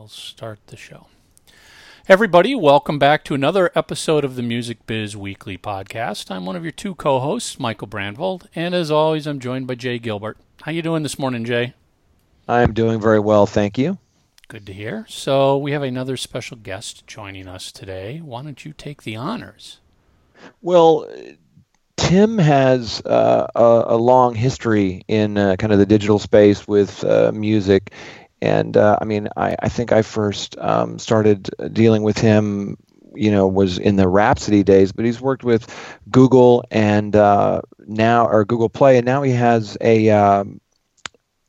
I'll start the show. Everybody, welcome back to another episode of the Music Biz Weekly podcast. I'm one of your two co-hosts, Michael Brandvold, and as always, I'm joined by Jay Gilbert. How you doing this morning, Jay? I'm doing very well, thank you. Good to hear. So we have another special guest joining us today. Why don't you take the honors? Well, Tim has uh, a, a, long history in uh, kind of the digital space with uh, music. And uh, I mean, I, I, think I first um, started dealing with him, you know, was in the Rhapsody days, but he's worked with Google and uh, now, or Google Play, and now he has a. Uh,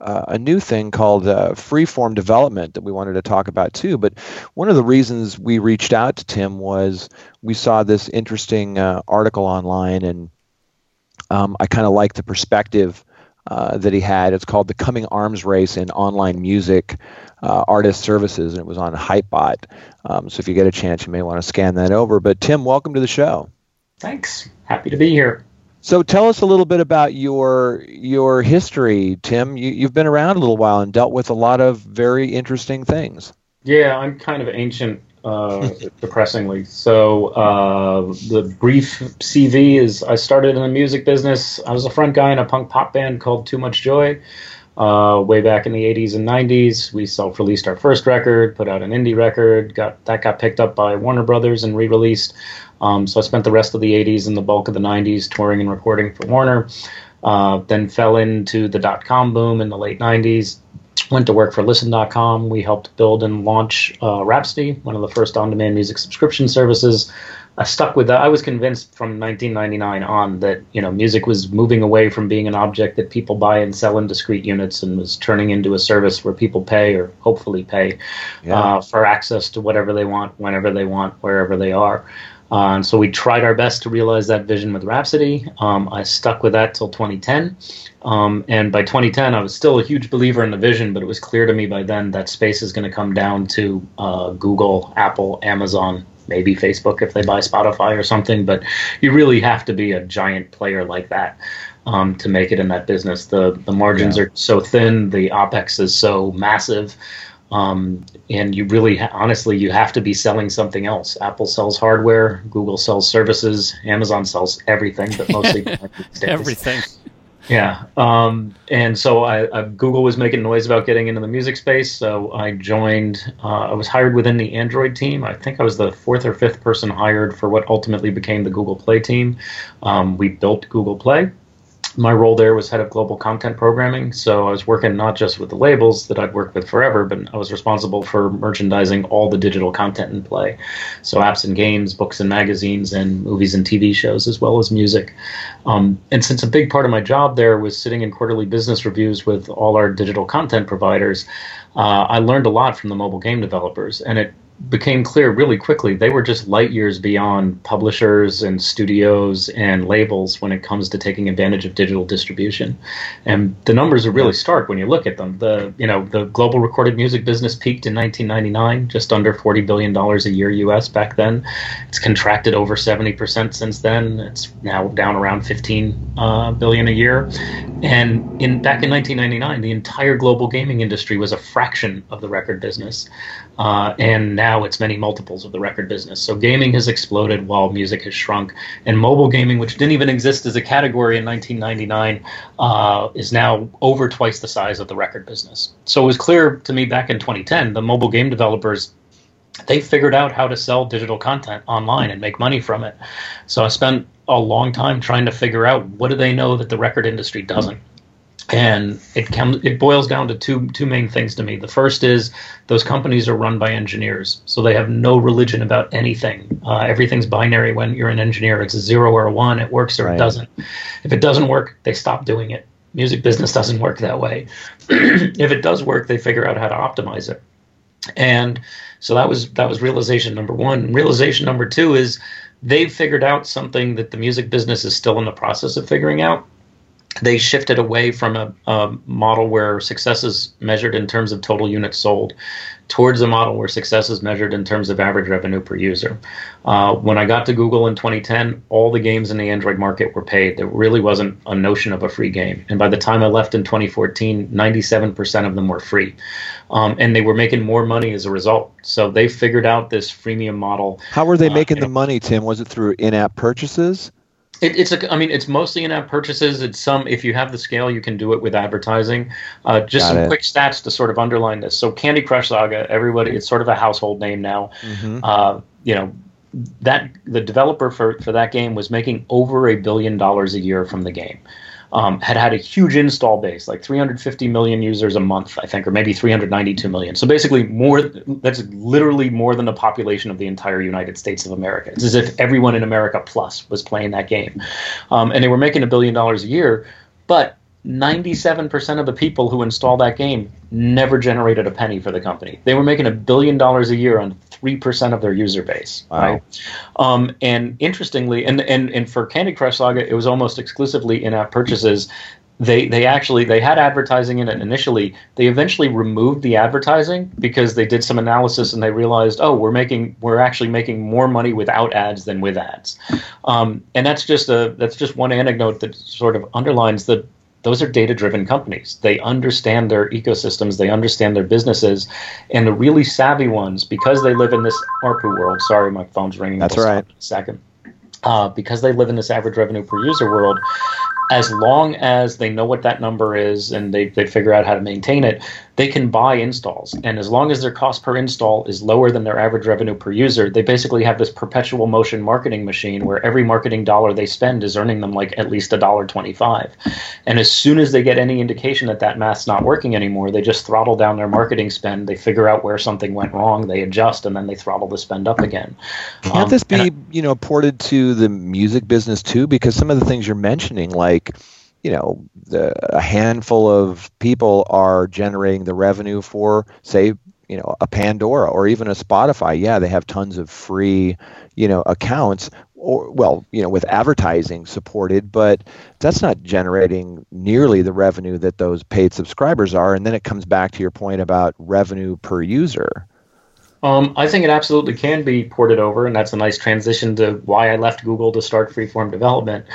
a new thing called uh, freeform development that we wanted to talk about too. But one of the reasons we reached out to Tim was we saw this interesting uh, article online, and um, I kind of like the perspective uh, that he had. It's called The Coming Arms Race in Online Music uh, Artist Services, and it was on Hypebot. Um, so if you get a chance, you may want to scan that over. But Tim, welcome to the show. Thanks. Happy to be here. So tell us a little bit about your your history, Tim. You, you've been around a little while and dealt with a lot of very interesting things. Yeah, I'm kind of ancient uh, depressingly. So uh, the brief CV is I started in the music business. I was a front guy in a punk pop band called Too Much Joy. Uh, way back in the 80s and 90s, we self-released our first record, put out an indie record. Got that got picked up by Warner Brothers and re-released. Um, so I spent the rest of the 80s and the bulk of the 90s touring and recording for Warner. Uh, then fell into the dot com boom in the late 90s went to work for listen.com we helped build and launch uh, rhapsody one of the first on-demand music subscription services. I stuck with that. I was convinced from 1999 on that you know music was moving away from being an object that people buy and sell in discrete units and was turning into a service where people pay or hopefully pay yeah. uh, for access to whatever they want whenever they want wherever they are uh, and so we tried our best to realize that vision with Rhapsody. Um, I stuck with that till 2010. Um, and by 2010, I was still a huge believer in the vision, but it was clear to me by then that space is going to come down to uh, Google, Apple, Amazon, maybe Facebook if they buy Spotify or something. But you really have to be a giant player like that. Um, to make it in that business, the the margins yeah. are so thin, the opex is so massive, um, and you really, honestly, you have to be selling something else. Apple sells hardware, Google sells services, Amazon sells everything, but mostly everything. Yeah, um, and so I, I, Google was making noise about getting into the music space, so I joined. Uh, I was hired within the Android team. I think I was the fourth or fifth person hired for what ultimately became the Google Play team. Um, we built Google Play my role there was head of global content programming. So I was working not just with the labels that I'd worked with forever, but I was responsible for merchandising all the digital content in play. So apps and games, books and magazines, and movies and TV shows, as well as music. Um, and since a big part of my job there was sitting in quarterly business reviews with all our digital content providers, uh, I learned a lot from the mobile game developers. And it became clear really quickly. They were just light years beyond publishers and studios and labels when it comes to taking advantage of digital distribution. And the numbers are really stark when you look at them. The you know the global recorded music business peaked in 1999 just under 40 billion dollars a year US back then. It's contracted over 70% since then. It's now down around 15 uh, billion a year. And in back in 1999 the entire global gaming industry was a fraction of the record business. Uh, and now it's many multiples of the record business. So gaming has exploded while music has shrunk. And mobile gaming, which didn't even exist as a category in 1999, uh, is now over twice the size of the record business. So it was clear to me back in 2010, the mobile game developers they figured out how to sell digital content online and make money from it. So I spent a long time trying to figure out what do they know that the record industry doesn't and it comes it boils down to two two main things to me. The first is those companies are run by engineers so they have no religion about anything. Uh, everything's binary when you're an engineer. It's a zero or a one. It works or right. it doesn't. If it doesn't work they stop doing it. Music business doesn't work that way. If it does work they figure out how to optimize it. And so that was that was realization number one. Realization number two is they've figured out something that the music business is still in the process of figuring out they shifted away from a, a, model where success is measured in terms of total units sold towards a model where success is measured in terms of average revenue per user. Uh, when I got to Google in 2010, all the games in the Android market were paid. There really wasn't a notion of a free game. And by the time I left in 2014, 97% of them were free. Um, and they were making more money as a result. So they figured out this freemium model. How were they uh, making the money, Tim? Was it through in app purchases? It, it's a, I mean, it's mostly in-app purchases. It's some, if you have the scale, you can do it with advertising. Uh, just Got some it. quick stats to sort of underline this. So, Candy Crush Saga, everybody, it's sort of a household name now. Mm-hmm. Uh, you know, that the developer for for that game was making over a billion dollars a year from the game um, had had a huge install base, like 350 million users a month, I think, or maybe 392 million. So basically, more that's literally more than the population of the entire United States of America. It's as if everyone in America plus was playing that game, um, and they were making a billion dollars a year, but 97% of the people who install that game never generated a penny for the company. They were making a billion dollars a year on 3% of their user base. Wow. Right? Um, and interestingly, and, and, and for Candy Crush Saga, it was almost exclusively in app purchases. They, they actually they had advertising in it initially. They eventually removed the advertising because they did some analysis and they realized, oh, we're making we're actually making more money without ads than with ads, um, and that's just a that's just one anecdote that sort of underlines the those are data driven companies. They understand their ecosystems, they understand their businesses, and the really savvy ones, because they live in this ARPU world. Sorry, my phone's ringing. That's right. second. Uh, because they live in this average revenue per user world, as long as they know what that number is and they, they figure out how to maintain it, they can buy installs. And as long as their cost per install is lower than their average revenue per user, they basically have this perpetual motion marketing machine where every marketing dollar they spend is earning them like at least a dollar twenty-five. And as soon as they get any indication that that math's not working anymore, they just throttle down their marketing spend. They figure out where something went wrong, they adjust, and then they throttle the spend up again. Can't um, this be, I, you know, ported to the music business too? Because some of the things you're mentioning, like you know, the, a handful of people are generating the revenue for, say, you know, a Pandora or even a Spotify. Yeah, they have tons of free, you know, accounts or well, you know, with advertising supported, but that's not generating nearly the revenue that those paid subscribers are. And then it comes back to your point about revenue per user. Um, I think it absolutely can be ported over, and that's a nice transition to why I left Google to start freeform development.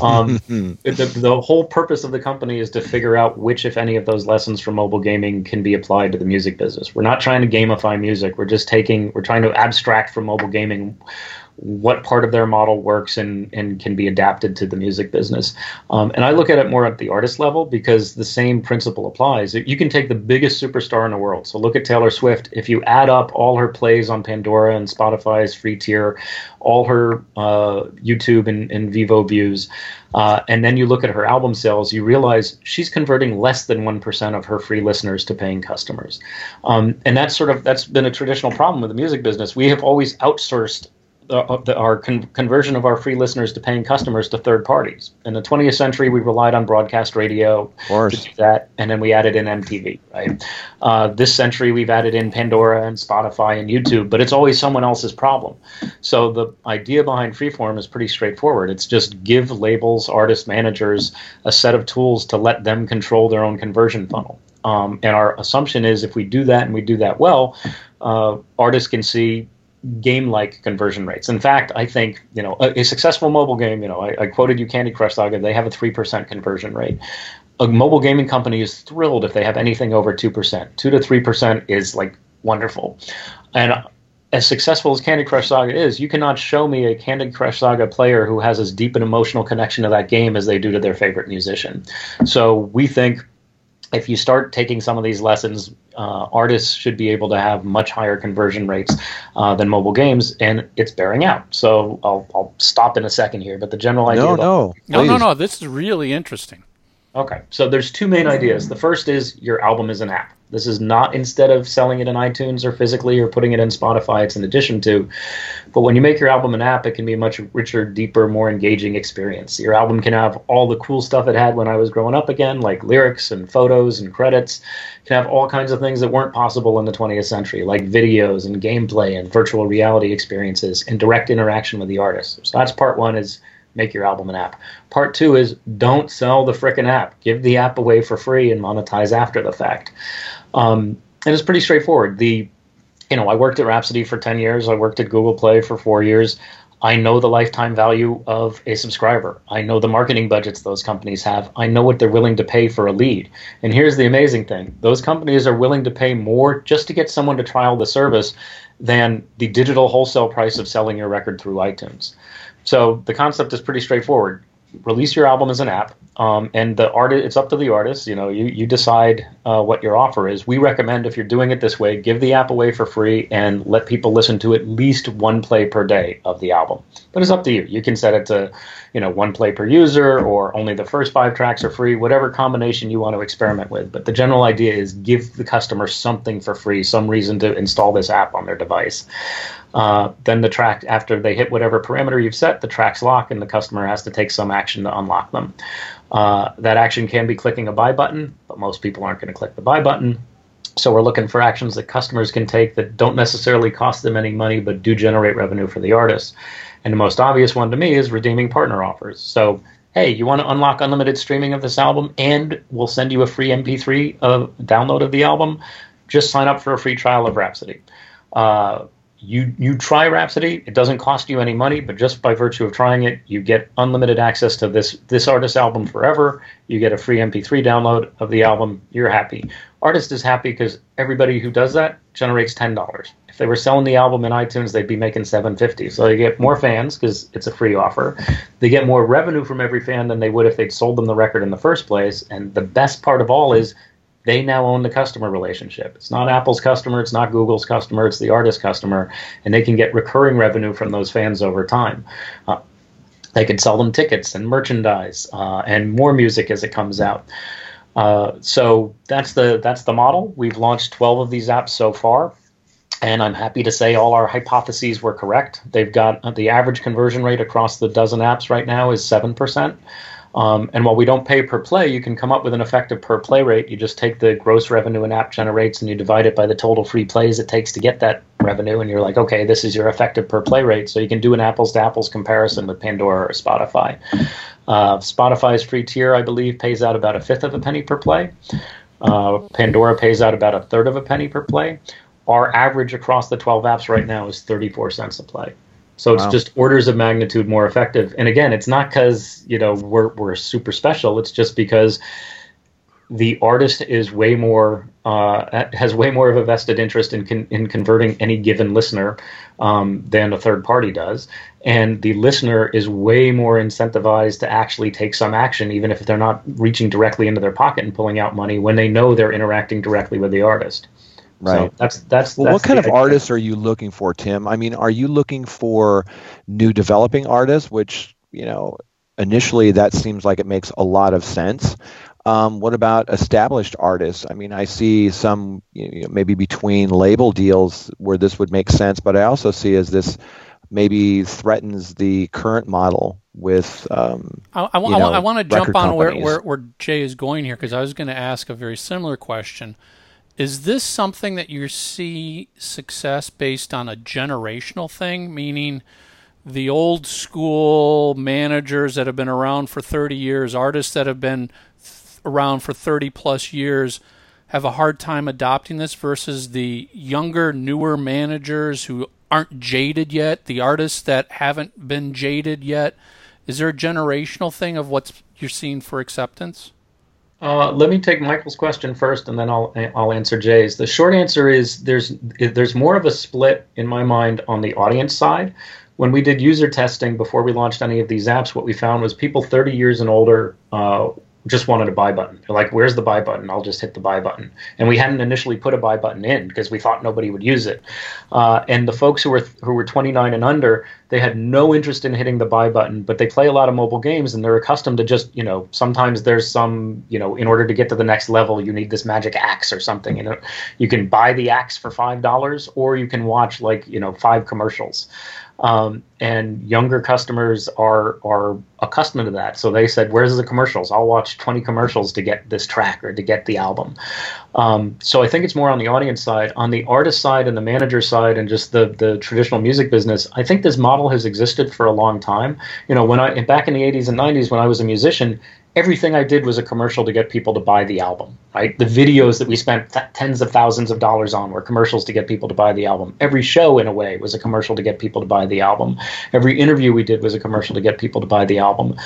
Um, the, the whole purpose of the company is to figure out which, if any, of those lessons from mobile gaming can be applied to the music business. We're not trying to gamify music. We're just taking, we're trying to abstract from mobile gaming what part of their model works and, and can be adapted to the music business. Um, and I look at it more at the artist level because the same principle applies. You can take the biggest superstar in the world. So look at Taylor Swift. If you add up all her plays on Pandora and Spotify's free tier, all her uh, YouTube and, and Vevo views, uh, and then you look at her album sales, you realize she's converting less than 1% of her free listeners to paying customers. Um, and that's sort of, that's been a traditional problem with the music business. We have always outsourced uh, the, our con- conversion of our free listeners to paying customers to third parties. In the 20th century, we relied on broadcast radio to do that, and then we added in MTV. Right. Uh, this century, we've added in Pandora and Spotify and YouTube, but it's always someone else's problem. So the idea behind Freeform is pretty straightforward. It's just give labels, artists, managers a set of tools to let them control their own conversion funnel. Um, and our assumption is if we do that and we do that well, uh, artists can see game-like conversion rates. In fact, I think you know a, a successful mobile game. You know, I, I, quoted you Candy Crush Saga. They have a three percent conversion rate. A mobile gaming company is thrilled if they have anything over two percent. Two to three percent is like wonderful, and as successful as Candy Crush Saga is, you cannot show me a Candy Crush Saga player who has as deep an emotional connection to that game as they do to their favorite musician. So we think if you start taking some of these lessons, uh, artists should be able to have much higher conversion rates uh, than mobile games, and it's bearing out. So I'll, I'll stop in a second here, but the general idea. No, no, no, no, no. This is really interesting. Okay, so there's two main ideas. The first is your album is an app. This is not instead of selling it in iTunes or physically or putting it in Spotify, it's in addition to. But when you make your album an app, it can be a much richer, deeper, more engaging experience. Your album can have all the cool stuff it had when I was growing up again, like lyrics and photos and credits. It can have all kinds of things that weren't possible in the 20th century, like videos and gameplay and virtual reality experiences and direct interaction with the artist. So that's part one is make your album an app. Part two is don't sell the frickin' app. Give the app away for free and monetize after the fact. Um, and it's pretty straightforward. The you know, I worked at Rhapsody for 10 years. I worked at Google Play for four years. I know the lifetime value of a subscriber. I know the marketing budgets those companies have. I know what they're willing to pay for a lead. And here's the amazing thing those companies are willing to pay more just to get someone to trial the service than the digital wholesale price of selling your record through iTunes. So the concept is pretty straightforward. Release your album as an app um, and the artist it's up to the artist you know you, you decide uh, what your offer is. We recommend if you're doing it this way give the app away for free and let people listen to at least one play per day of the album. But it's up to you. You can set it to you know one play per user or only the first five tracks are free whatever combination you want to experiment with. But the general idea is give the customer something for free some reason to install this app on their device. Uh, then the track, after they hit whatever parameter you've set, the tracks lock and the customer has to take some action to unlock them. Uh, that action can be clicking a buy button, but most people aren't going to click the buy button. So we're looking for actions that customers can take that don't necessarily cost them any money, but do generate revenue for the artist. And the most obvious one to me is redeeming partner offers. So hey, you want to unlock unlimited streaming of this album and we'll send you a free MP3 uh, download of the album, just sign up for a free trial of Rhapsody. Uh, you you try Rhapsody. It doesn't cost you any money, but just by virtue of trying it, you get unlimited access to this this artist's album forever. You get a free MP3 download of the album. You're happy. Artist is happy because everybody who does that generates ten dollars. If they were selling the album in iTunes, they'd be making seven fifty. So they get more fans because it's a free offer. They get more revenue from every fan than they would if they'd sold them the record in the first place. And the best part of all is they now own the customer relationship. It's not Apple's customer, it's not Google's customer, it's the artist customer, and they can get recurring revenue from those fans over time. Uh, they can sell them tickets and merchandise uh, and more music as it comes out. Uh, so that's the that's the model. We've launched 12 of these apps so far, and I'm happy to say all our hypotheses were correct. They've got uh, the average conversion rate across the dozen apps right now is seven percent. Um, and while we don't pay per play, you can come up with an effective per play rate. You just take the gross revenue an app generates and you divide it by the total free plays it takes to get that revenue. And you're like, okay, this is your effective per play rate. So you can do an apples to apples comparison with Pandora or Spotify. Uh, Spotify's free tier, I believe, pays out about a fifth of a penny per play. Uh, Pandora pays out about a third of a penny per play. Our average across the 12 apps right now is 34 cents a play. So it's wow. just orders of magnitude more effective. And again, it's not because you know we're we're super special. It's just because the artist is way more uh, has way more of a vested interest in con- in converting any given listener um, than a third party does, and the listener is way more incentivized to actually take some action, even if they're not reaching directly into their pocket and pulling out money when they know they're interacting directly with the artist. Right. So that's that's. Well, that's what kind of idea. artists are you looking for, Tim? I mean, are you looking for new developing artists, which you know initially that seems like it makes a lot of sense. Um, what about established artists? I mean, I see some you know, maybe between label deals where this would make sense, but I also see as this maybe threatens the current model with. Um, I, I, know, I, want to jump on where, where, where Jay is going here because I was going to ask a very similar question. Is this something that you see success based on a generational thing, meaning the old school managers that have been around for 30 years, artists that have been th- around for 30 plus years have a hard time adopting this versus the younger, newer managers who aren't jaded yet, the artists that haven't been jaded yet? Is there a generational thing of what you're seeing for acceptance? Uh, let me take Michael's question first, and then I'll I'll answer Jay's. The short answer is there's there's more of a split in my mind on the audience side. When we did user testing before we launched any of these apps, what we found was people 30 years and older uh, just wanted a buy button. They're like, "Where's the buy button?" I'll just hit the buy button. And we hadn't initially put a buy button in because we thought nobody would use it. Uh, and the folks who were who were 29 and under, they had no interest in hitting the buy button, but they play a lot of mobile games and they're accustomed to just, you know, sometimes there's some, you know, in order to get to the next level, you need this magic axe or something. You know, you can buy the axe for five dollars, or you can watch like, you know, five commercials. Um, and younger customers are are accustomed to that. So they said, "Where's the commercials? I'll watch 20 commercials to get this track or to get the album." Um, so I think it's more on the audience side, on the artist side, and the manager side, and just the the traditional music business. I think this model has existed for a long time. You know, when I back in the 80s and 90s when I was a musician, everything I did was a commercial to get people to buy the album, right? The videos that we spent th- tens of thousands of dollars on were commercials to get people to buy the album. Every show, in a way, was a commercial to get people to buy the album. Every interview we did was a commercial to get people to buy the album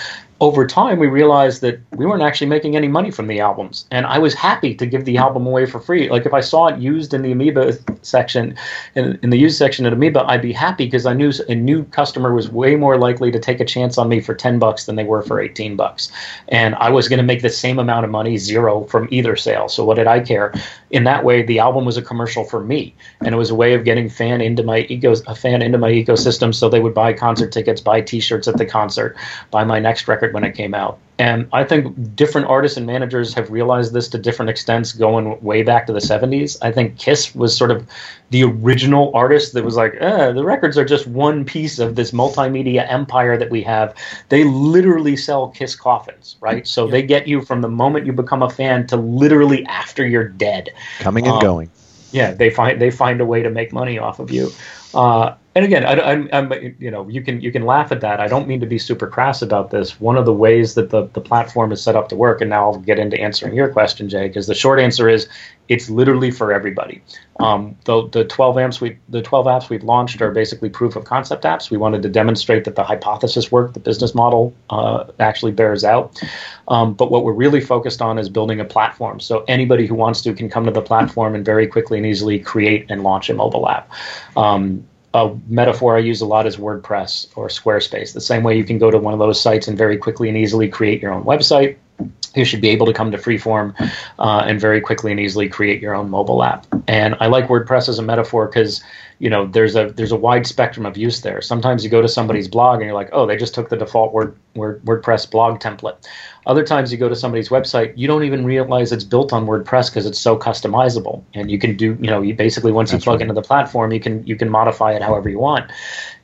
over time, we realized that we weren't actually making any money from the albums. And I was happy to give the album away for free. Like if I saw it used in the Amoeba section, in, in the used section at Amoeba, I'd be happy because I knew a new customer was way more likely to take a chance on me for 10 bucks than they were for 18 bucks. And I was going to make the same amount of money, zero, from either sale. So what did I care? In that way, the album was a commercial for me. And it was a way of getting fan into my ego, a fan into my ecosystem so they would buy concert tickets, buy t-shirts at the concert, buy my next record when it came out. And I think different artists and managers have realized this to different extents going way back to the 70s. I think Kiss was sort of the original artist that was like, eh, the records are just one piece of this multimedia empire that we have. They literally sell Kiss coffins, right? So they get you from the moment you become a fan to literally after you're dead. Coming and um, going. Yeah, they find they find a way to make money off of you. Uh, and again, I, am you know, you can you can laugh at that. I don't mean to be super crass about this. One of the ways that the, the platform is set up to work, and now I'll get into answering your question, Jay, because the short answer is it's literally for everybody. Um, the the 12 amps we the 12 apps we've launched are basically proof of concept apps. We wanted to demonstrate that the hypothesis worked, the business model uh, actually bears out. Um, but what we're really focused on is building a platform. So anybody who wants to can come to the platform and very quickly and easily create and launch a mobile app. Um, a metaphor I use a lot is WordPress or Squarespace. The same way you can go to one of those sites and very quickly and easily create your own website, you should be able to come to Freeform uh, and very quickly and easily create your own mobile app. And I like WordPress as a metaphor because you know there's a there's a wide spectrum of use there. Sometimes you go to somebody's blog and you're like, oh, they just took the default Word, Word WordPress blog template. Other times you go to somebody's website, you don't even realize it's built on WordPress because it's so customizable, and you can do you know you basically once That's you plug right. into the platform, you can you can modify it however you want.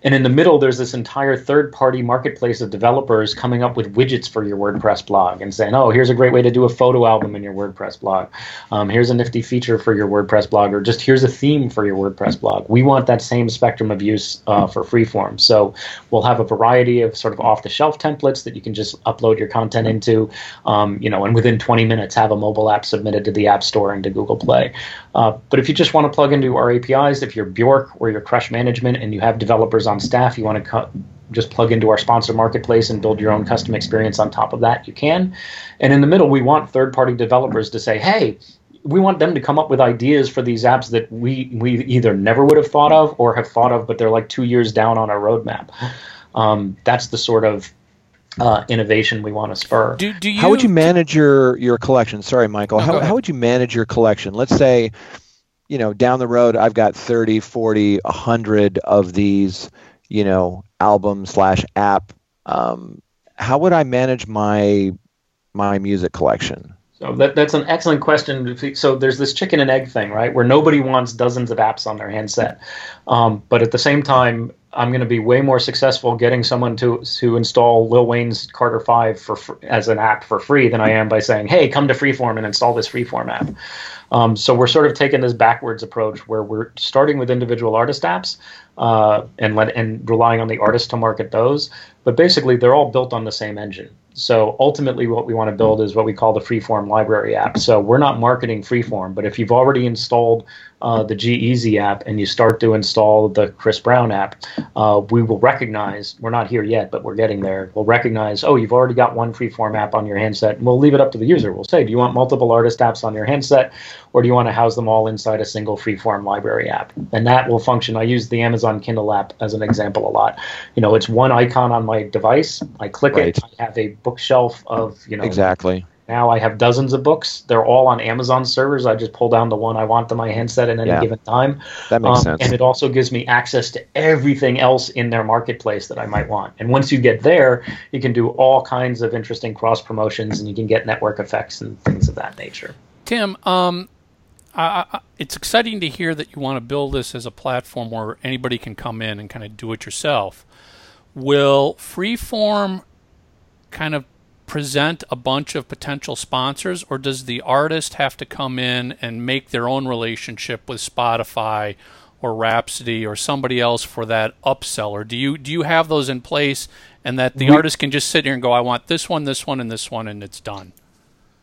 And in the middle, there's this entire third party marketplace of developers coming up with widgets for your WordPress blog and saying, oh, here's a great way to do a photo album in your WordPress blog. Um, here's a nifty feature for your WordPress blog, or just here's a theme for your WordPress blog. We want that same spectrum of use uh, for freeform. So we'll have a variety of sort of off the shelf templates that you can just upload your content into, um, you know, and within 20 minutes have a mobile app submitted to the App Store and to Google Play. Uh, but if you just want to plug into our APIs, if you're Bjork or you're Crush Management and you have developers on staff, you want to cu- just plug into our sponsor marketplace and build your own custom experience on top of that, you can. And in the middle, we want third party developers to say, hey, we want them to come up with ideas for these apps that we, we either never would have thought of or have thought of, but they're like two years down on our roadmap. Um, that's the sort of uh, innovation we want to spur. Do, do you, how would you manage your, your collection? Sorry, Michael. Oh, how, how would you manage your collection? Let's say you know, down the road, I've got 30, 40, 100 of these, you know, album slash app. Um, how would I manage my my music collection? So that, that's an excellent question. So there's this chicken and egg thing, right? Where nobody wants dozens of apps on their handset, um, but at the same time, I'm going to be way more successful getting someone to to install Lil Wayne's Carter Five for as an app for free than I am by saying, "Hey, come to Freeform and install this Freeform app." Um, so we're sort of taking this backwards approach where we're starting with individual artist apps uh, and let and relying on the artist to market those. But basically, they're all built on the same engine. So ultimately, what we want to build is what we call the Freeform library app. So we're not marketing Freeform, but if you've already installed uh, the G-Eazy app and you start to install the Chris Brown app, uh, we will recognize, we're not here yet, but we're getting there. We'll recognize, oh, you've already got one Freeform app on your handset. And we'll leave it up to the user. We'll say, do you want multiple artist apps on your handset or do you want to house them all inside a single Freeform library app? And that will function. I use the Amazon Kindle app as an example a lot. You know, it's one icon on my device. I click right. it. I have a bookshelf of, you know, exactly now I have dozens of books. They're all on Amazon servers. I just pull down the one I want to my handset at any yeah, given time. That makes um, sense. And it also gives me access to everything else in their marketplace that I might want. And once you get there, you can do all kinds of interesting cross promotions and you can get network effects and things of that nature. Tim, um, I, I, it's exciting to hear that you want to build this as a platform where anybody can come in and kind of do it yourself. Will Freeform kind of present a bunch of potential sponsors, or does the artist have to come in and make their own relationship with Spotify or Rhapsody or somebody else for that upsell? Or do you do you have those in place, and that the we, artist can just sit here and go, "I want this one, this one, and this one," and it's done?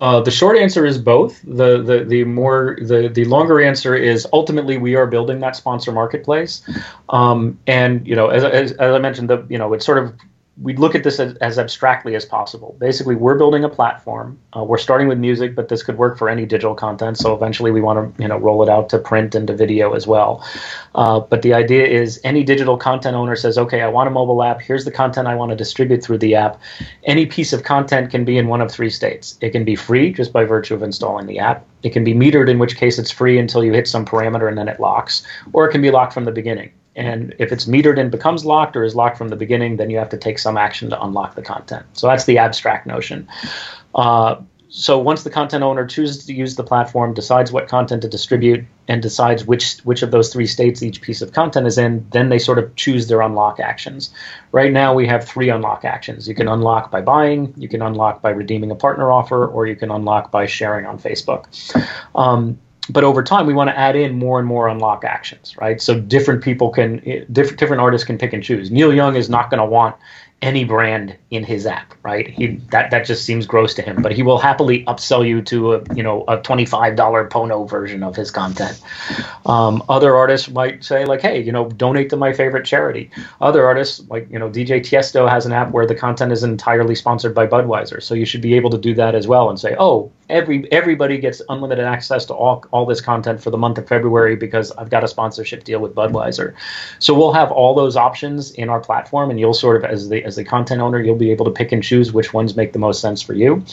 Uh, the short answer is both. The, the the more the the longer answer is ultimately we are building that sponsor marketplace, um, and you know as, as, as I mentioned the you know it's sort of we look at this as, as, abstractly as possible. Basically, we're building a platform. Uh, we're starting with music, but this could work for any digital content. So eventually, we want to you know roll it out to print and to video as well. Uh, but the idea is, any digital content owner says, "Okay, I want a mobile app. Here's the content I want to distribute through the app." Any piece of content can be in one of three states. It can be free just by virtue of installing the app. It can be metered, in which case it's free until you hit some parameter and then it locks, or it can be locked from the beginning. And if it's metered and becomes locked or is locked from the beginning, then you have to take some action to unlock the content. So that's the abstract notion. Uh, so once the content owner chooses to use the platform, decides what content to distribute, and decides which which of those three states each piece of content is in, then they sort of choose their unlock actions. Right now, we have three unlock actions. You can unlock by buying, you can unlock by redeeming a partner offer, or you can unlock by sharing on Facebook. Um, but over time we want to add in more and more unlock actions right? So different people can eh, different different artists can pick and choose. Neil young is not going to want any brand in his app, right? He that that just seems gross to him, but he will happily upsell you to a you know a twenty five dollar Pono version of his content. Um, other artists might say like, hey, you know, donate to my favorite charity. Other artists like you know DJ Tiesto has an app where the content is entirely sponsored by Budweiser, so you should be able to do that as well and say, oh, every everybody gets unlimited access to all all this content for the month of February because I've got a sponsorship deal with Budweiser. So we'll have all those options in our platform, and you'll sort of as the as the content owner, you'll be able to pick and choose which ones make the most sense for you.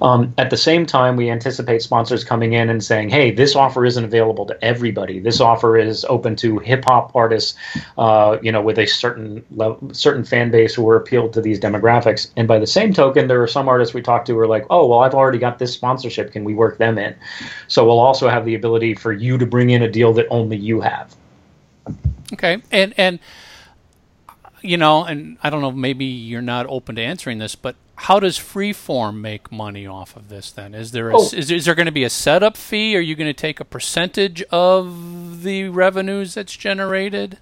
Um, at the same time, we anticipate sponsors coming in and saying, "Hey, this offer isn't available to everybody. This offer is open to hip hop artists, uh, you know, with a certain level, certain fan base who are appealed to these demographics." And by the same token, there are some artists we talk to who are like, "Oh, well, I've already got this sponsorship. Can we work them in?" So we'll also have the ability for you to bring in a deal that only you have. Okay, and and you know, and I don't know, maybe you're not open to answering this, but how does Freeform make money off of this? Then is there a, oh. is, is there going to be a setup fee? Are you going to take a percentage of the revenues that's generated?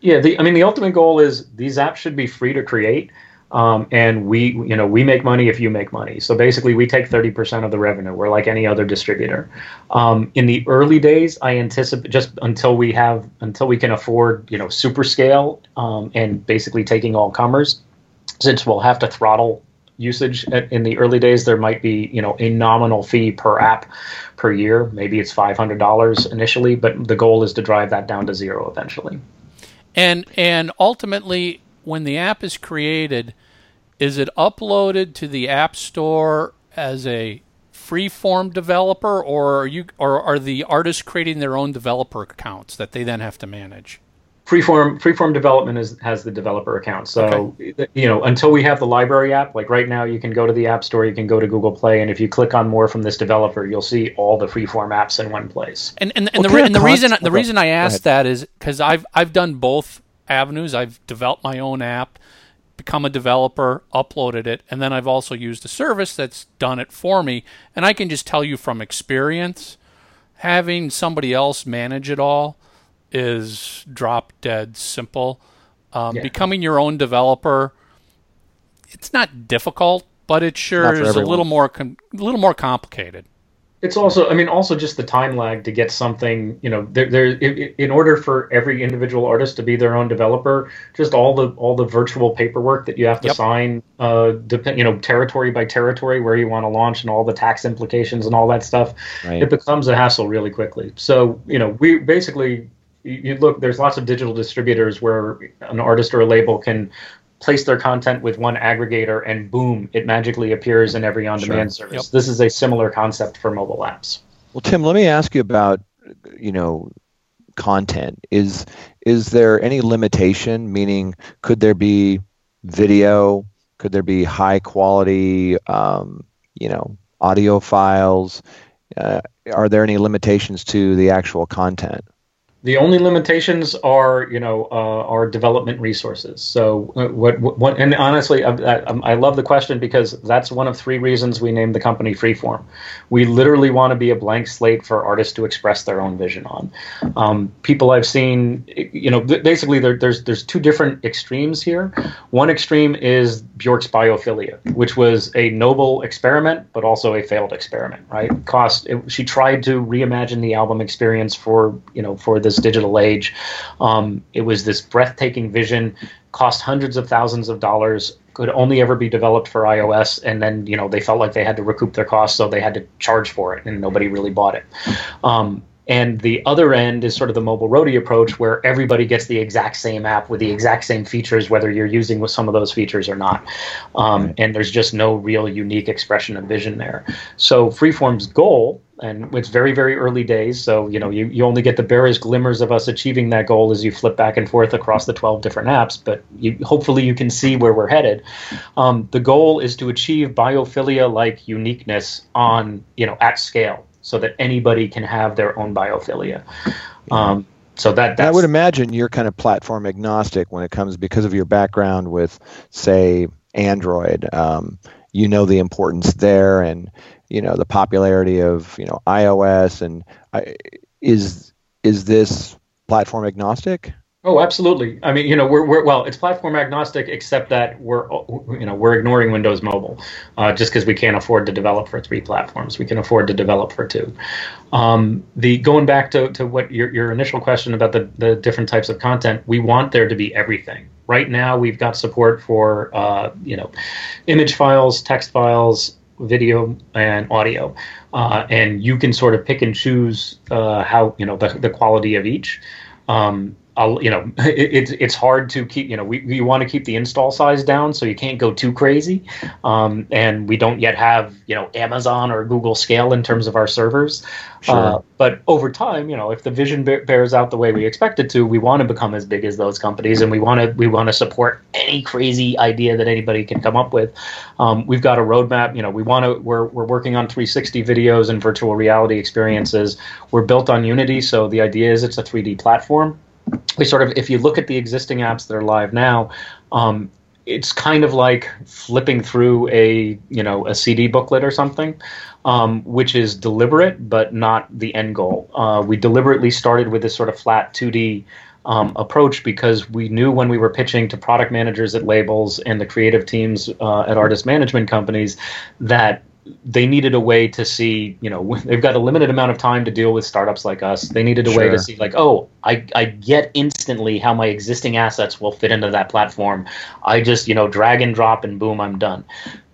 Yeah, the, I mean, the ultimate goal is these apps should be free to create. Um, and we, you know, we make money if you make money. So basically, we take 30% of the revenue. We're like any other distributor. Um, in the early days, I anticipate just until we have, until we can afford, you know, super scale um, and basically taking all comers, since we'll have to throttle usage in the early days, there might be, you know, a nominal fee per app per year. Maybe it's $500 initially, but the goal is to drive that down to zero eventually. And and ultimately, when the app is created, is it uploaded to the App Store as a free-form developer, or are you, or are the artists creating their own developer accounts that they then have to manage? Freeform freeform development is, has the developer account. So okay. you know until we have the library app, like right now, you can go to the App Store, you can go to Google Play, and if you click on more from this developer, you'll see all the freeform apps in one place. And and, and the, and the reason the reason I asked that is because I've I've done both avenues. I've developed my own app, become a developer, uploaded it, and then I've also used a service that's done it for me. And I can just tell you from experience, having somebody else manage it all is drop dead simple. Um, yeah. Becoming your own developer, it's not difficult, but it sure is everyone. a little more com- a little more complicated it's also i mean also just the time lag to get something you know there, there in order for every individual artist to be their own developer just all the all the virtual paperwork that you have to yep. sign uh depend you know territory by territory where you want to launch and all the tax implications and all that stuff right. it becomes a hassle really quickly so you know we basically you look there's lots of digital distributors where an artist or a label can place their content with one aggregator and boom, it magically appears in every on demand sure. service. Yep. This is a similar concept for mobile apps. Well, Tim, let me ask you about, you know, content. Is is there any limitation? Meaning, could there be video? Could there be high quality, um, you know, audio files? uh, are there any limitations to the actual content? The only limitations are, you know, uh, our development resources. So, uh, what, what, and honestly, I, I, I, love the question because that's one of three reasons we named the company Freeform. We literally want to be a blank slate for artists to express their own vision on. Um, people I've seen, you know, basically there, there's there's two different extremes here. One extreme is Bjork's biophilia, which was a noble experiment, but also a failed experiment. Right? Cost. It, she tried to reimagine the album experience for you know for the this digital age. Um, it was this breathtaking vision, cost hundreds of thousands of dollars, could only ever be developed for iOS, and then you know they felt like they had to recoup their costs, so they had to charge for it, and nobody really bought it. Um, and the other end is sort of the mobile roadie approach where everybody gets the exact same app with the exact same features, whether you're using with some of those features or not. Um, and there's just no real unique expression of vision there. So Freeform's goal, and it's very, very early days. So, you know, you, you only get the barest glimmers of us achieving that goal as you flip back and forth across the 12 different apps, but you, hopefully you can see where we're headed. Um, the goal is to achieve biophilia like uniqueness on, you know, at scale so that anybody can have their own biophilia. Um, so that I would imagine you're kind of platform agnostic when it comes because of your background with, say, Android. Um, you know the importance there, and you know the popularity of you know iOS, and I, is is this platform agnostic? Oh, absolutely. I mean, you know, we're, we're well, it's platform agnostic, except that we're you know we're ignoring Windows Mobile, uh, just because we can't afford to develop for three platforms. We can afford to develop for two. Um, the going back to, to what your your initial question about the the different types of content, we want there to be everything. Right now, we've got support for uh, you know, image files, text files, video and audio, uh, and you can sort of pick and choose uh, how you know the the quality of each. Um, I'll, you know, it, it's it's hard to keep. You know, we, we want to keep the install size down, so you can't go too crazy. Um, and we don't yet have you know Amazon or Google scale in terms of our servers. Sure. Uh, but over time, you know, if the vision bears out the way we expect it to, we want to become as big as those companies, and we want to we want to support any crazy idea that anybody can come up with. Um, we've got a roadmap. You know, we want to we're we're working on 360 videos and virtual reality experiences. We're built on Unity, so the idea is it's a 3D platform we sort of, if you look at the existing apps that are live now, um, it's kind of like flipping through a you know a CD booklet or something, um, which is deliberate but not the end goal. Uh, we deliberately started with this sort of flat 2D um, approach because we knew when we were pitching to product managers at labels and the creative teams uh, at artist management companies that they needed a way to see, you know, they've got a limited amount of time to deal with startups like us. They needed a sure. way to see, like, oh, I, I get instantly how my existing assets will fit into that platform. I just, you know, drag and drop and boom, I'm done.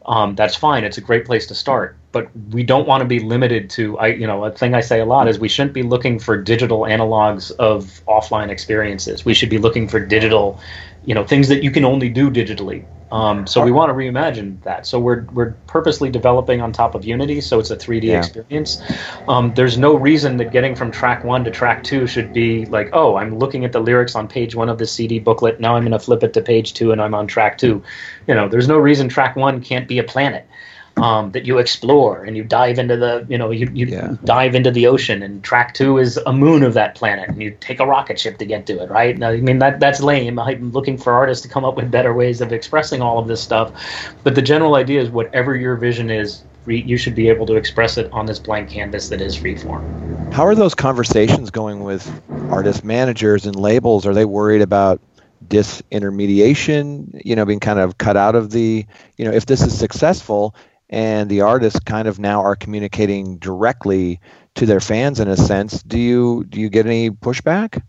Um, that's fine. It's a great place to start. But we don't want to be limited to, I, you know, a thing I say a lot is we shouldn't be looking for digital analogs of offline experiences. We should be looking for digital, you know, things that you can only do digitally um, so we want to reimagine that. So we're we're purposely developing on top of Unity, so it's a 3D yeah. experience. Um, there's no reason that getting from track one to track two should be like, oh, I'm looking at the lyrics on page one of the CD booklet. Now I'm going to flip it to page two, and I'm on track two. You know, there's no reason track one can't be a planet um, that you explore and you dive into the you know you, you yeah. dive into the ocean and track two is a moon of that planet and you take a rocket ship to get to it right? Now, i mean that that's lame. I'm looking for artists to come up with better ways of expressing all of this stuff. But the general idea is whatever your vision is you should be able to express it on this blank canvas that is freeform. How are those conversations going with artist managers and labels? Are they worried about disintermediation you know being kind of cut out of the you know if this is successful and the artists kind of now are communicating directly to their fans in a sense. Do you do you get any pushback?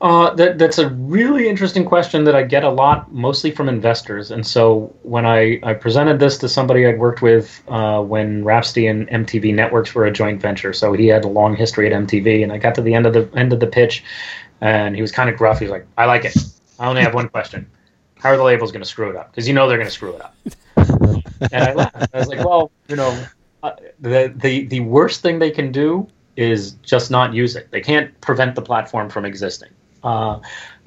Uh, that, that's a really interesting question that I get a lot, mostly from investors. And so when I, I presented this to somebody I'd worked with uh, when Rhapsody and MTV Networks were a joint venture, so he had a long history at MTV, and I got to the end of the end of the pitch, and he was kind of gruff. He was like, "I like it. I only have one question: How are the labels going to screw it up? Because you know they're going to screw it up." and I laughed. I was like, well, you know, uh, the the the worst thing they can do is just not use it. They can't prevent the platform from existing. Uh,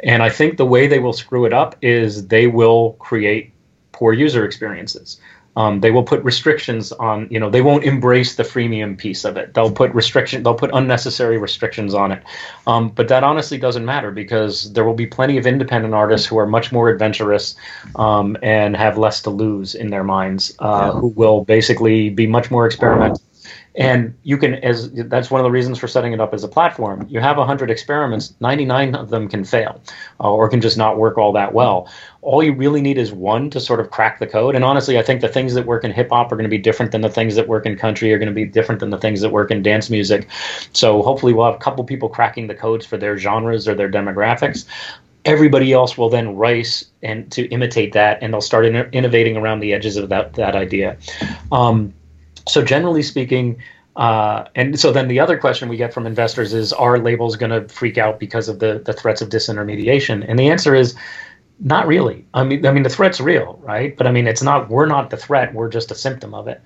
and I think the way they will screw it up is they will create poor user experiences. Um, they will put restrictions on, you know, they won't embrace the freemium piece of it. They'll put restriction, they'll put unnecessary restrictions on it. Um, but that honestly doesn't matter because there will be plenty of independent artists who are much more adventurous um, and have less to lose in their minds, uh, yeah. who will basically be much more experimental and you can as that's one of the reasons for setting it up as a platform. You have 100 experiments 99 of them can fail uh, or can just not work all that well. All you really need is one to sort of crack the code. And honestly i think the things that work in hip hop are going to be different than the things that work in country are going to be different than the things that work in dance music. So hopefully we'll have a couple people cracking the codes for their genres or their demographics. Everybody else will then race and to imitate that and they'll start in, innovating around the edges of that that idea. Um, so generally speaking, uh, and so then the other question we get from investors is, are labels going to freak out because of the the threats of disintermediation? And the answer is, not really. I mean, I mean the threat's real, right? But I mean, it's not. We're not the threat. We're just a symptom of it.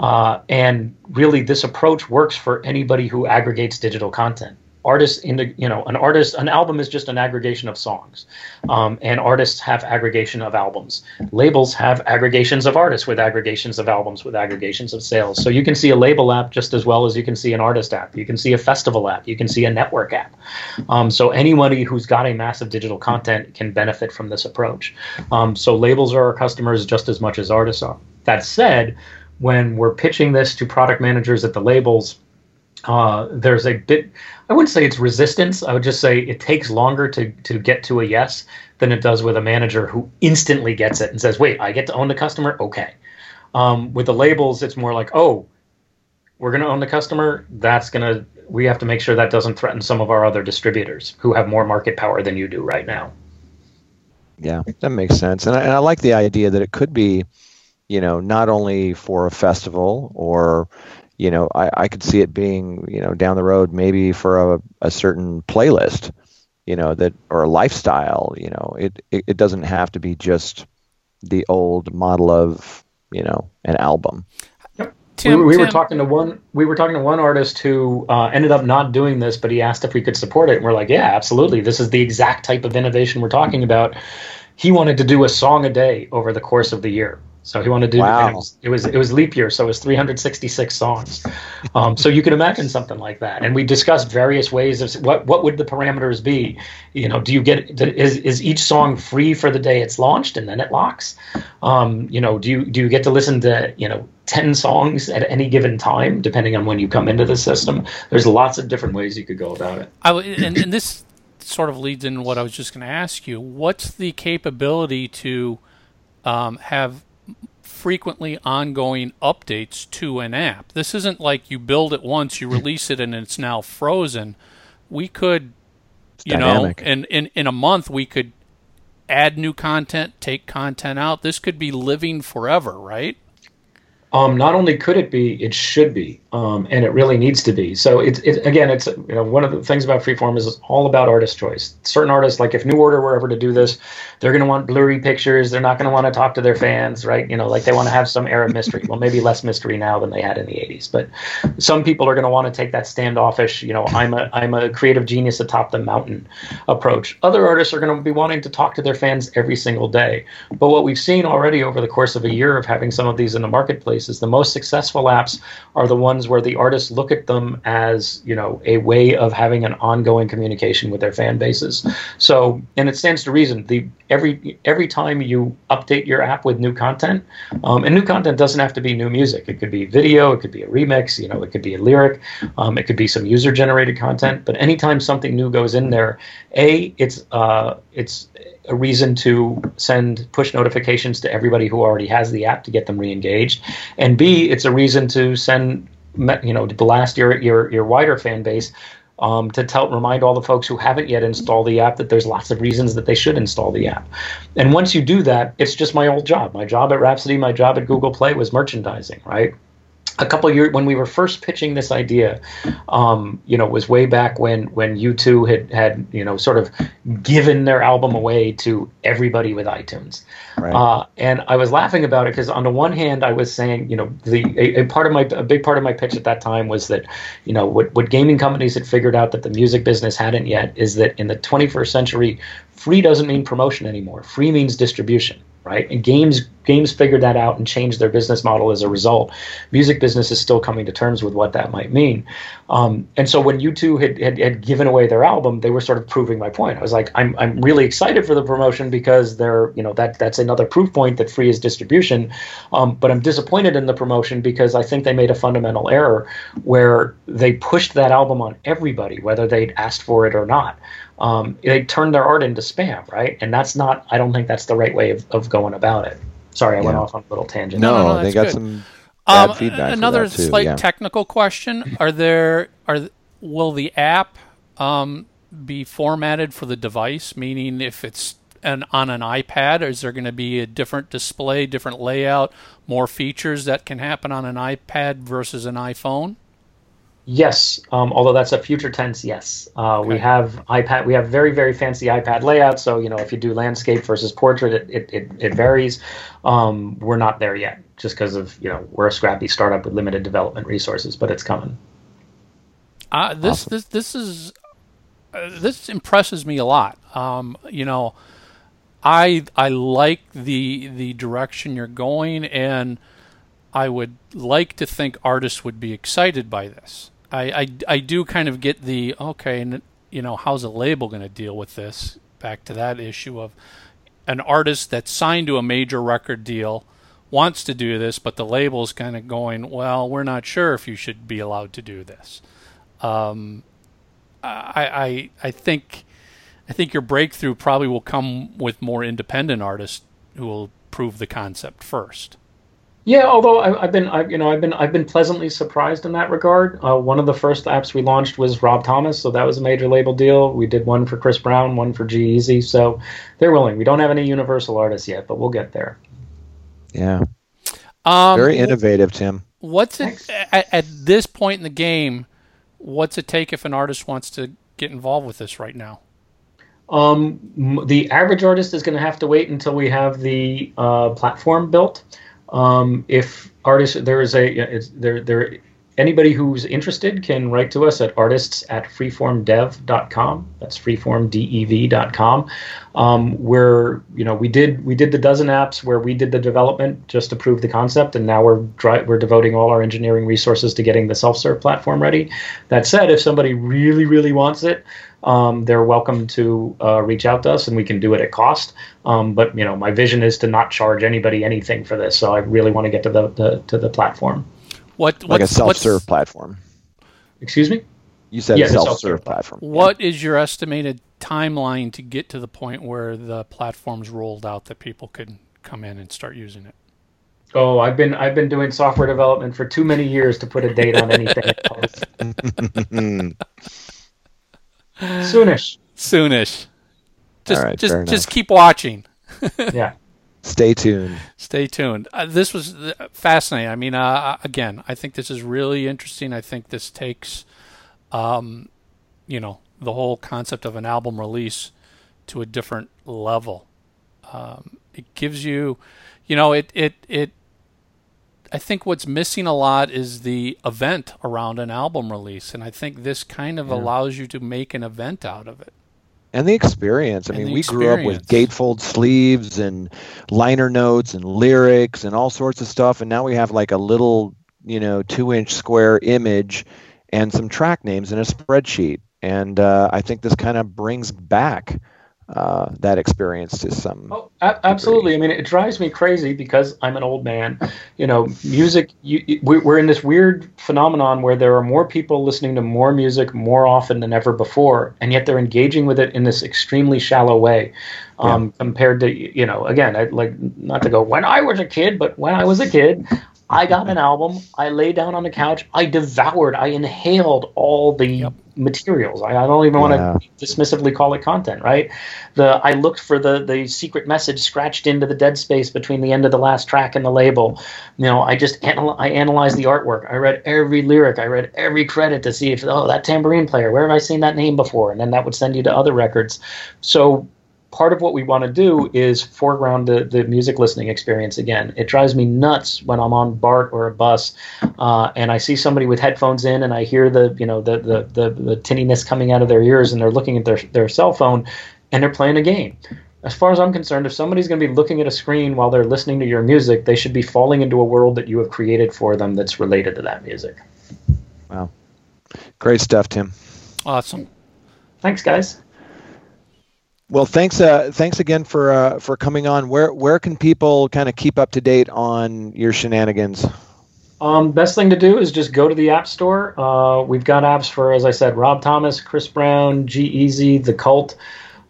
Uh, and really, this approach works for anybody who aggregates digital content artists in the you know an artist an album is just an aggregation of songs. Um, and artists have aggregation of albums. Labels have aggregations of artists with aggregations of albums with aggregations of sales. So you can see a label app just as well as you can see an artist app. You can see a festival app. You can see a network app. Um, so anybody who's got a massive digital content can benefit from this approach. Um, so labels are our customers just as much as artists are. That said when we're pitching this to product managers at the labels uh, there's a bit i wouldn't say it's resistance. I would just say it takes longer to, to get to a yes than it does with a manager who instantly gets it and says wait i get to own the customer? Okay. Um, with the labels it's more like oh we're going to own the customer. That's going to we have to make sure that doesn't threaten some of our other distributors who have more market power than you do right now. Yeah that makes sense. And I, and I like the idea that it could be you know not only for a festival or you know, I, I could see it being, you know, down the road maybe for a, a certain playlist, you know, that or a lifestyle, you know, it, it, it doesn't have to be just the old model of, you know, an album. Tim, we, we Tim. were talking to one. We were talking to one artist who uh, ended up not doing this, but he asked if we could support it, and we're like, "Yeah, absolutely. This is the exact type of innovation we're talking about." He wanted to do a song a day over the course of the year. So he wanted to do wow. it, was, it was it was leap year, so it was 366 songs. Um, so you could imagine something like that. And we discussed various ways of what what would the parameters be. You know, do you get is is each song free for the day it's launched and then it locks? Um, you know, do you do you get to listen to you know 10 songs at any given time depending on when you come into the system? There's lots of different ways you could go about it. I, and, and this sort of leads into what I was just going to ask you. What's the capability to um, have frequently ongoing updates to an app. This isn't like you build it once, you release it, and it's now frozen. We could, it's you dynamic. know, in, in, in a month, we could add new content, take content out. This could be living forever, right? Um, not only could it be, it should be, um, and it really needs to be. So it's it, again, it's you know one of the things about freeform is it's all about artist choice. Certain artists, like if New Order were ever to do this, they're going to want blurry pictures. They're not going to want to talk to their fans, right? You know, like they want to have some air of mystery. well, maybe less mystery now than they had in the '80s, but some people are going to want to take that standoffish, you know, I'm a I'm a creative genius atop the mountain approach. Other artists are going to be wanting to talk to their fans every single day. But what we've seen already over the course of a year of having some of these in the marketplace is the most successful apps are the ones where the artists look at them as you know a way of having an ongoing communication with their fan bases. So, and it stands to reason. The every every time you update your app with new content, um, and new content doesn't have to be new music. It could be video, it could be a remix, you know, it could be a lyric, um, it could be some user generated content. But anytime something new goes in there, a it's uh, it's a reason to send push notifications to everybody who already has the app to get them re-engaged, and B, it's a reason to send you know blast your your your wider fan base um, to tell remind all the folks who haven't yet installed the app that there's lots of reasons that they should install the app. And once you do that, it's just my old job. My job at Rhapsody, my job at Google Play was merchandising, right? A couple years when we were first pitching this idea, um, you know, it was way back when when U2 had had you know sort of given their album away to everybody with iTunes, right. uh, and I was laughing about it because on the one hand I was saying you know the a, a, part of my a big part of my pitch at that time was that you know what what gaming companies had figured out that the music business hadn't yet is that in the 21st century, free doesn't mean promotion anymore. Free means distribution right? And games games figured that out and changed their business model as a result. Music business is still coming to terms with what that might mean. Um, and so when U2 had, had, had given away their album, they were sort of proving my point. I was like, I'm, I'm really excited for the promotion because they're, you know, that that's another proof point that free is distribution. Um, but I'm disappointed in the promotion because I think they made a fundamental error where they pushed that album on everybody, whether they'd asked for it or not um, they turn their art into spam, right? And that's not. I don't think that's the right way of, of going about it. Sorry, I yeah. went off on a little tangent. No, no, no they got good. some bad um, feedback. Another too, slight yeah. technical question: Are there are will the app um, be formatted for the device? Meaning, if it's an on an iPad, is there going to be a different display, different layout, more features that can happen on an iPad versus an iPhone? Yes, um, although that's a future tense. Yes, uh, okay. we have iPad. We have very very fancy iPad layouts. So you know, if you do landscape versus portrait, it it, it, it varies. Um, we're not there yet, just because of you know we're a scrappy startup with limited development resources, but it's coming. Uh, this awesome. this this is uh, this impresses me a lot. Um, you know, I I like the the direction you're going and. I would like to think artists would be excited by this. I, I, I do kind of get the okay, and you know, how's a label going to deal with this? Back to that issue of an artist that's signed to a major record deal wants to do this, but the label's kind of going, well, we're not sure if you should be allowed to do this. Um, I, I, I think, I think your breakthrough probably will come with more independent artists who will prove the concept first. Yeah, although I, have been, I, you know, I've been, I've been pleasantly surprised in that regard. Uh, one of the first apps we launched was Rob Thomas, so that was a major label deal. We did one for Chris Brown, one for G-Eazy, so they're willing. We don't have any Universal artists yet, but we'll get there. Yeah, um, very innovative, Tim. What's it at, at this point in the game? What's it take if an artist wants to get involved with this right now? Um, the average artist is going to have to wait until we have the uh, platform built. Um, if artists, there is a there there anybody who's interested can write to us at artists at freeformdev.com. That's freeformdev.com. Um, where you know we did we did the dozen apps where we did the development just to prove the concept, and now we're dry, we're devoting all our engineering resources to getting the self-serve platform ready. That said, if somebody really really wants it, um, they're welcome to uh, reach out to us, and we can do it at cost. Um, but you know, my vision is to not charge anybody anything for this, so I really want to get to the, the to the platform. What like a self-serve platform? Excuse me. You said yeah, self-serve, self-serve platform. What yeah. is your estimated timeline to get to the point where the platform's rolled out that people could come in and start using it? Oh, I've been I've been doing software development for too many years to put a date on anything. Soonish. Soonish. Just right, just just keep watching. yeah. Stay tuned. Stay tuned. Uh, this was uh, fascinating. I mean, uh, uh, again, I think this is really interesting. I think this takes, um, you know, the whole concept of an album release to a different level. Um, it gives you, you know, it it it. I think what's missing a lot is the event around an album release, and I think this kind of yeah. allows you to make an event out of it and the experience. I and mean, we experience. grew up with gatefold sleeves and liner notes and lyrics and all sorts of stuff, and now we have like a little, you know, two-inch square image and some track names in a spreadsheet. And uh, I think this kind of brings back uh, that experience to some. Oh, a- absolutely. I mean, it drives me crazy because I'm an old man. You know, music. You, we're in this weird phenomenon where there are more people listening to more music more often than ever before, and yet they're engaging with it in this extremely shallow way. Um, yeah. Compared to, you know, again, I like not to go when I was a kid, but when I was a kid, I got an album. I lay down on the couch. I devoured. I inhaled all the yep. Materials. I, I, don't even yeah. want to dismissively call it content, right? The I looked for the the secret message scratched into the dead space between the end of the last track and the label. You know, I just anal- I analyzed the artwork. I read every lyric. I read every credit to see if oh that tambourine player. Where have I seen that name before? And then that would send you to other records. So part of what we want to do is foreground the, the music listening experience again. It drives me nuts when I'm on BART or a bus uh, and I see somebody with headphones in and I hear the you know the, the the the tinniness coming out of their ears and they're looking at their their cell phone and they're playing a game. as far as I'm concerned, if somebody's going to be looking at a screen while they're listening to your music, they should be falling into a world that you have created for them that's related to that music. Wow. Great stuff, Tim. Awesome. Thanks, guys. Well, thanks. Uh, thanks again for uh, for coming on. Where where can people kind of keep up to date on your shenanigans? Um, best thing to do is just go to the App Store. Uh, we've got apps for, as I said, Rob Thomas, Chris Brown, G-Eazy, The Cult,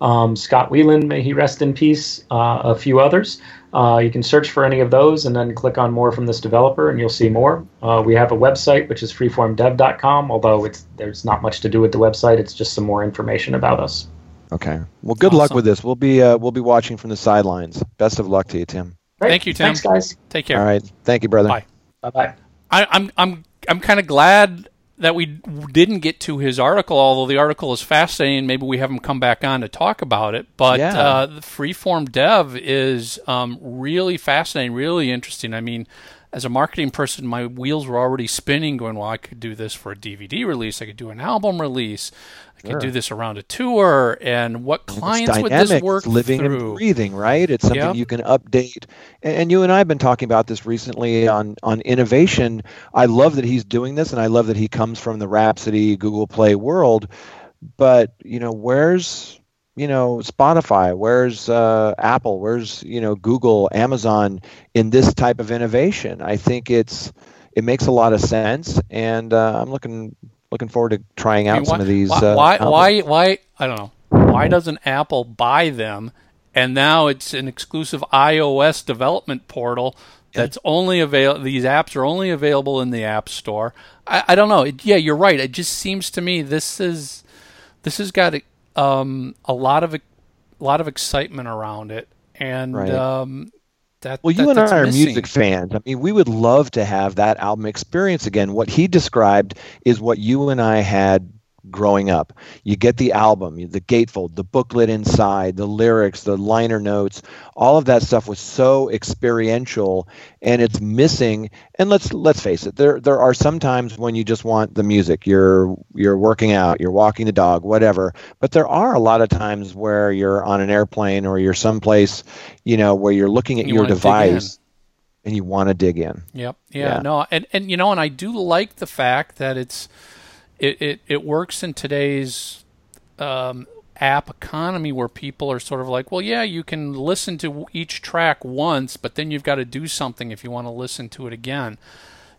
um, Scott Weiland, may he rest in peace, uh, a few others. Uh, you can search for any of those and then click on more from this developer, and you'll see more. Uh, we have a website which is freeformdev.com, although it's there's not much to do with the website. It's just some more information about us. Okay. Well, good awesome. luck with this. We'll be uh, we'll be watching from the sidelines. Best of luck to you, Tim. Great. Thank you, Tim. Thanks, guys. Take care. All right. Thank you, brother. Bye. Bye. Bye. I'm I'm I'm kind of glad that we didn't get to his article, although the article is fascinating. Maybe we have him come back on to talk about it. But yeah. uh, the freeform dev is um, really fascinating, really interesting. I mean, as a marketing person, my wheels were already spinning, going, "Well, I could do this for a DVD release. I could do an album release. I could Sure. do this around a tour. And what clients would dynamic, this work living through?" and breathing, right? It's something Yep. you can update. And, and you and I have been talking about this recently on on innovation. I love that he's doing this, and I love that he comes from the Rhapsody Google Play world. But you know, where's you know Spotify? Where's uh, Apple? Where's you know Google, Amazon in this type of innovation? I think it's it makes a lot of sense, and uh, I'm looking looking forward to trying I out mean, some why, of these. Why, uh, why, why, why? I don't know. Why doesn't Apple buy them? And now it's an exclusive iOS development portal that's only available. These apps are only available in the App Store. I, I don't know. It, yeah, you're right. It just seems to me this is this has got um, a lot of a lot of excitement around it, and Right. um, that. Well, you that- and I are missing. music fans. I mean, we would love to have that album experience again. What he described is what you and I had growing up. You get the album, the gatefold, the booklet inside, the lyrics, the liner notes, all of that stuff was so experiential and it's missing. And let's let's face it, there there are some times when you just want the music. You're you're working out, you're walking the dog, whatever. But there are a lot of times where you're on an airplane or you're someplace, you know, where you're looking at You your device and you want to dig in. Yep. Yeah, Yeah. No. And and you know, and I do like the fact that it's it it, it works in today's um, app economy where people are sort of like, well, yeah, you can listen to each track once, but then you've got to do something if you want to listen to it again.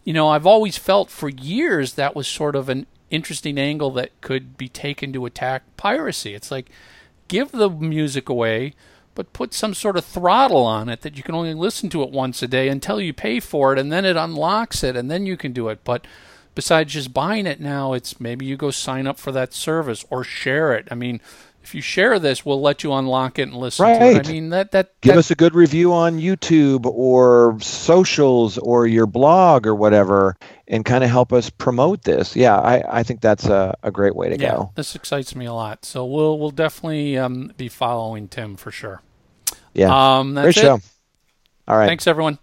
You know, I've always felt for years that was sort of an interesting angle that could be taken to attack piracy. It's like give the music away, but put some sort of throttle on it that you can only listen to it once a day until you pay for it, and then it unlocks it, and then you can do it. But besides just buying it now, it's maybe you go sign up for that service or share it. I mean, if you share this, we'll let you unlock it and listen to it. Right. I mean, that that Give that- us a good review on YouTube or socials or your blog or whatever and kind of help us promote this. Yeah, I, I think that's a, a great way to yeah, go. this excites me a lot. So we'll we'll definitely um, be following Tim for sure. Yeah. Um, that's Great it. show. All right. Thanks everyone.